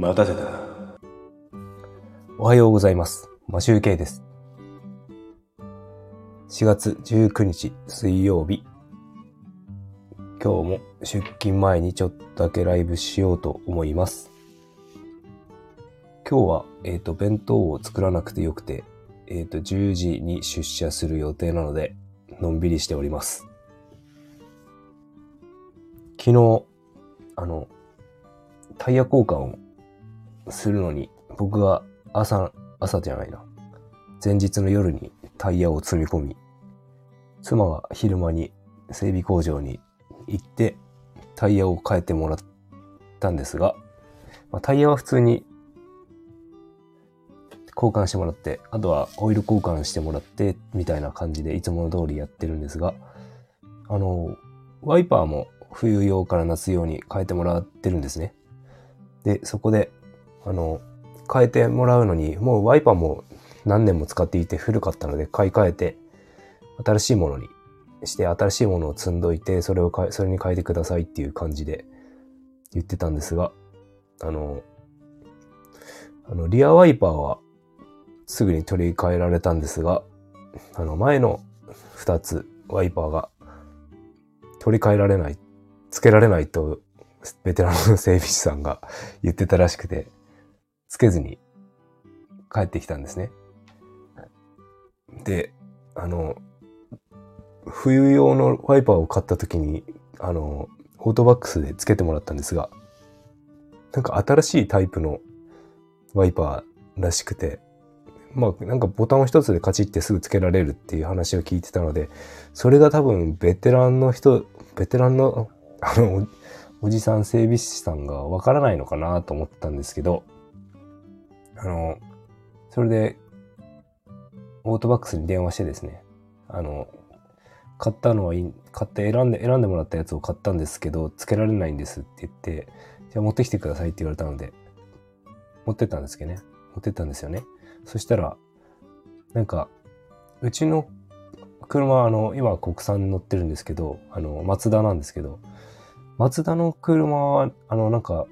待たせた。おはようございます。マシュウケイです。4月19日水曜日。今日も出勤前にちょっとだけライブしようと思います。今日は、えっ、と、弁当を作らなくてよくて、えっ、と、10時に出社する予定なので、のんびりしております。昨日、あの、タイヤ交換をするのに、僕が朝、朝じゃないな。前日の夜にタイヤを積み込み、妻が昼間に整備工場に行ってタイヤを変えてもらったんですが、まあ、タイヤは普通に交換してもらって、あとはオイル交換してもらって、みたいな感じでいつもの通りやってるんですが、あの、ワイパーも冬用から夏用に変えてもらってるんですね。で、そこで、あの、変えてもらうのに、もうワイパーも何年も使っていて古かったので買い替えて、新しいものにして、新しいものを積んどいて、それをかえ、それに変えてくださいっていう感じで言ってたんですが、あの、あの、リアワイパーはすぐに取り替えられたんですが、あの、前の2つワイパーが取り替えられない、付けられないと、ベテランの整備士さんが言ってたらしくて、つけずに帰ってきたんですね。で、あの、冬用のワイパーを買った時に、あの、オートバックスでつけてもらったんですが、なんか新しいタイプのワイパーらしくて、まあなんかボタンを一つでカチッてすぐつけられるっていう話を聞いてたので、それが多分ベテランの人、ベテランの、あの、おじさん整備士さんがわからないのかなと思ったんですけど、あの、それで、オートバックスに電話してですね、あの、買ったのはいい、買って選んで、選んでもらったやつを買ったんですけど、つけられないんですって言って、じゃあ持ってきてくださいって言われたので、持ってったんですけどね。持ってったんですよね。そしたら、なんか、うちの車あの、今国産に乗ってるんですけど、あの、マツダなんですけど、マツダの車は、あの、なんか、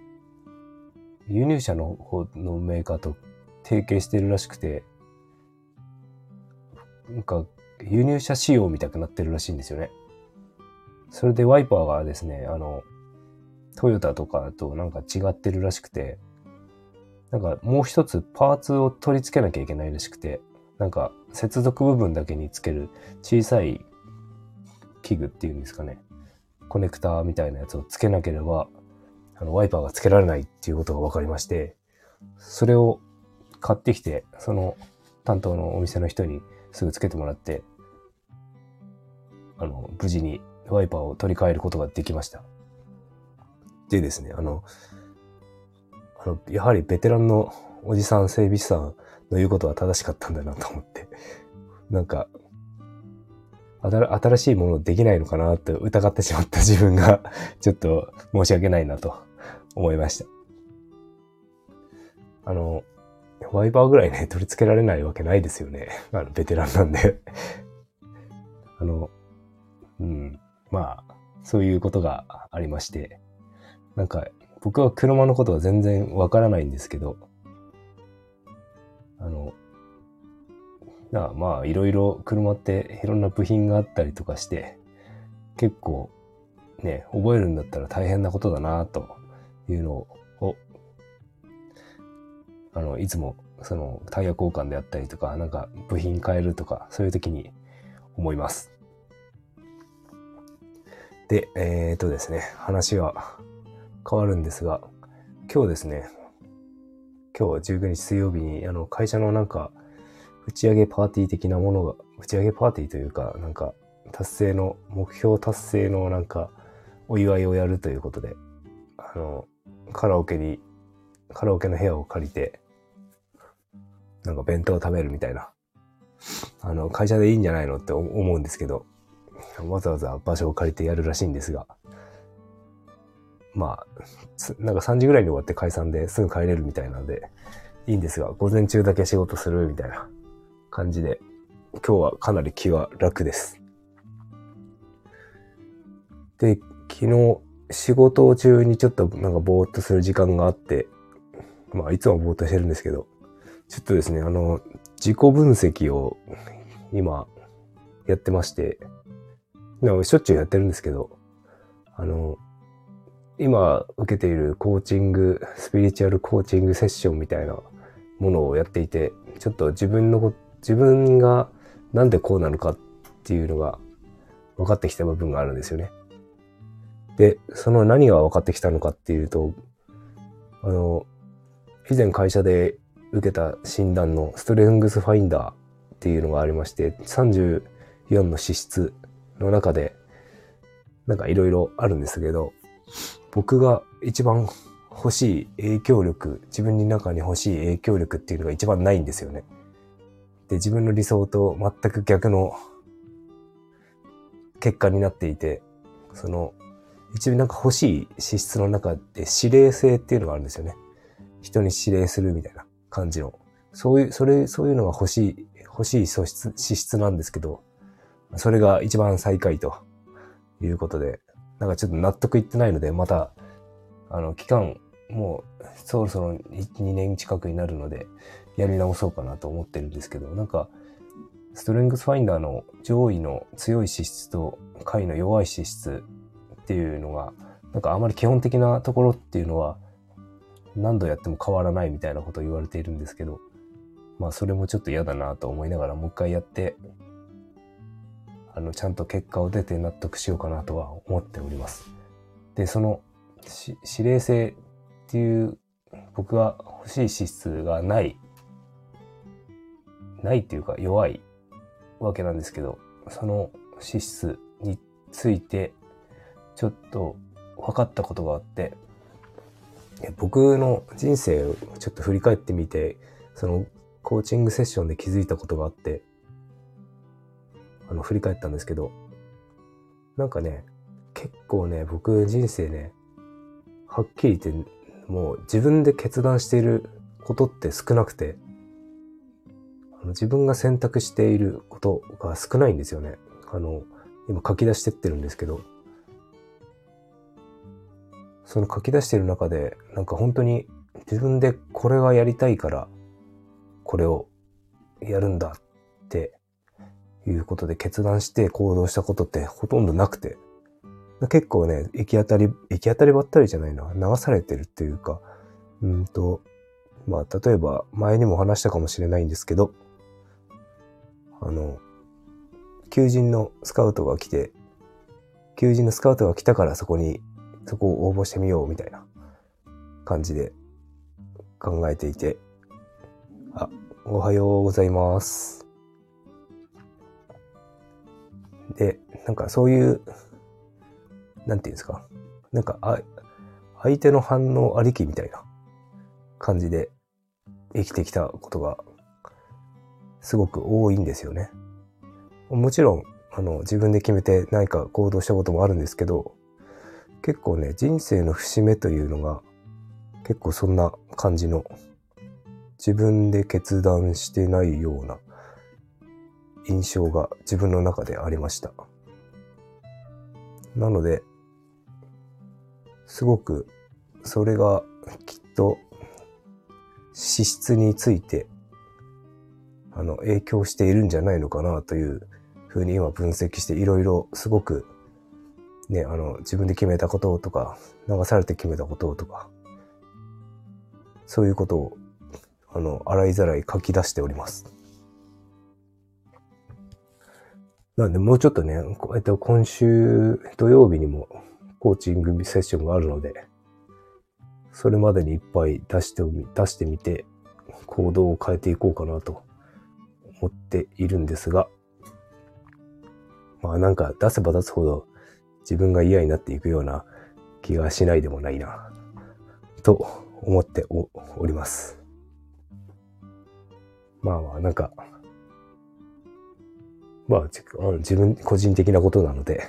輸入車の方のメーカーと提携してるらしくて、なんか、輸入車仕様みたくなってるらしいんですよね。それでワイパーがですね、あの、トヨタとかとなんか違ってるらしくて、なんかもう一つパーツを取り付けなきゃいけないらしくて、なんか接続部分だけにつける小さい器具っていうんですかね。コネクターみたいなやつをつけなければ、あの、ワイパーがつけられないっていうことが分かりまして、それを買ってきて、その担当のお店の人にすぐつけてもらって、あの、無事にワイパーを取り替えることができました。でですね、あの、あの、やはりベテランのおじさん整備士さんの言うことは正しかったんだなと思って、なんか、新しいものできないのかなって疑ってしまった自分がちょっと申し訳ないなと思いました。あの、ワイパーぐらいね、取り付けられないわけないですよね。あの、ベテランなんで。あの、うん、まあ、そういうことがありまして、なんか、僕は車のことは全然わからないんですけど、あの、なまあ、いろいろ車っていろんな部品があったりとかして、結構ね、覚えるんだったら大変なことだなというのを、あの、いつもそのタイヤ交換であったりとか、なんか部品変えるとか、そういう時に思います。で、えー、とですね、話は変わるんですが、今日ですね、今日19日水曜日に、あの、会社のなんか、打ち上げパーティー的なものが、打ち上げパーティーというか、なんか、達成の、目標達成のなんか、お祝いをやるということで、あの、カラオケに、カラオケの部屋を借りて、なんか弁当を食べるみたいな、あの、会社でいいんじゃないのって思うんですけど、わざわざ場所を借りてやるらしいんですが、まあ、なんか3時ぐらいに終わって解散ですぐ帰れるみたいなので、いいんですが、午前中だけ仕事するみたいな。感じで、今日はかなり気は楽です。で、昨日仕事中にちょっとなんかぼーっとする時間があって、まあ、いつもぼーっとしてるんですけど、ちょっとですね、あの、自己分析を今やってまして、しょっちゅうやってるんですけど、あの、今受けているコーチング、スピリチュアルコーチングセッションみたいなものをやっていて、ちょっと自分の、自分がなんでこうなのかっていうのが分かってきた部分があるんですよね。で、その何が分かってきたのかっていうと、あの、以前会社で受けた診断のストレングスファインダーっていうのがありまして、34の資質の中で、なんかいろいろあるんですけど、僕が一番欲しい影響力、自分の中に欲しい影響力っていうのが一番ないんですよね。で、自分の理想と全く逆の結果になっていて、その、一応なんか欲しい資質の中で指令性っていうのがあるんですよね。人に指令するみたいな感じの。そういう、それ、そういうのが欲しい、欲しい素質、資質なんですけど、それが一番最下位ということで、なんかちょっと納得いってないので、また、あの、期間、もう、そろそろ2年近くになるので、やり直そうかなと思ってるんですけど、なんか、ストレングスファインダーの上位の強い資質と下位の弱い資質っていうのが、なんかあまり基本的なところっていうのは、何度やっても変わらないみたいなことを言われているんですけど、まあそれもちょっと嫌だなと思いながらもう一回やって、あの、ちゃんと結果を出て納得しようかなとは思っております。で、その、指令性っていう僕が欲しい資質がない、ないっていうか弱いわけなんですけど、その資質についてちょっと分かったことがあって、僕の人生をちょっと振り返ってみて、そのコーチングセッションで気づいたことがあって、あの、振り返ったんですけど、なんかね、結構ね、僕人生ね、はっきり言って、もう自分で決断していることって少なくて、あの自分が選択していることが少ないんですよね。あの、今書き出してってるんですけど、その書き出してる中で、なんか本当に自分でこれがやりたいから、これをやるんだっていうことで決断して行動したことってほとんどなくて、結構ね、行き当たり、行き当たりばったりじゃないな、流されてるっていうか、うんと、まあ、例えば前にも話したかもしれないんですけど、あの、求人のスカウトが来て、求人のスカウトが来たからそこに、そこを応募してみようみたいな感じで考えていて、あ、おはようございます。で、なんかそういう、なんていうんですか？なんか、あ、相手の反応ありきみたいな感じで生きてきたことがすごく多いんですよね。もちろん、あの、自分で決めて何か行動したこともあるんですけど、結構ね、人生の節目というのが結構そんな感じの自分で決断してないような印象が自分の中でありました。なので、すごくそれがきっと資質についてあの影響しているんじゃないのかなというふうに今分析していろいろすごくね、あの自分で決めたこととか流されて決めたこととかそういうことをあの洗いざらい書き出しております。なんで、もうちょっとね、えっと、今週土曜日にもコーチングセッションがあるので、それまでにいっぱい出してみ、出してみて、行動を変えていこうかなと思っているんですが、まあなんか出せば出すほど自分が嫌になっていくような気がしないでもないな、と思っております。まあまあなんか、まあ、自分、個人的なことなので、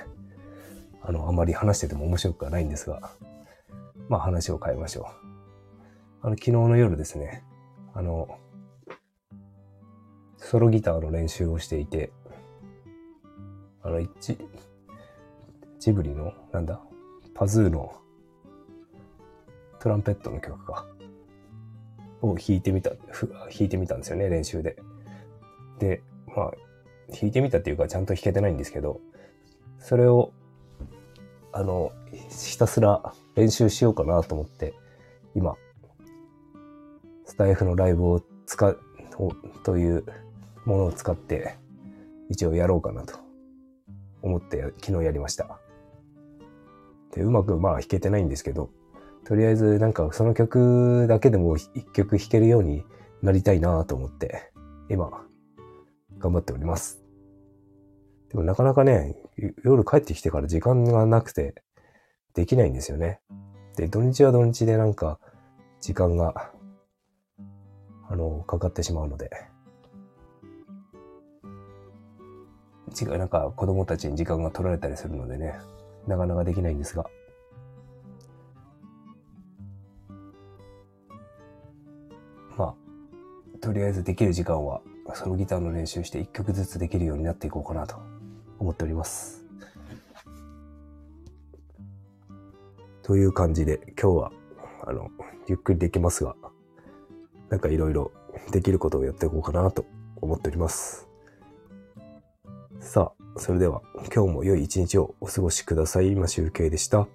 あの、あまり話してても面白くはないんですが、まあ話を変えましょう。あの、昨日の夜ですね、あの、ソロギターの練習をしていて、あの、一、ジブリの、なんだ、パズーのトランペットの曲か。を弾いてみた、弾いてみたんですよね、練習で。で、まあ、弾いてみたっていうか、ちゃんと弾けてないんですけど、それを、あの、ひたすら練習しようかなと思って、今、スタイフのライブを使う、というものを使って、一応やろうかなと思って昨日やりました。で、うまくまあ弾けてないんですけど、とりあえずなんかその曲だけでも一曲弾けるようになりたいなと思って、今、頑張っております。でもなかなかね、夜帰ってきてから時間がなくて、できないんですよね。で、土日は土日でなんか、時間が、あの、かかってしまうので、違う、なんか子供たちに時間が取られたりするのでね、なかなかできないんですが。まあ、とりあえずできる時間は、ソロギターの練習して一曲ずつできるようになっていこうかなと思っております。という感じで、今日は、あの、ゆっくりできますが、なんかいろいろできることをやっていこうかなと思っております。さあ、それでは今日も良い一日をお過ごしください。今集計でした。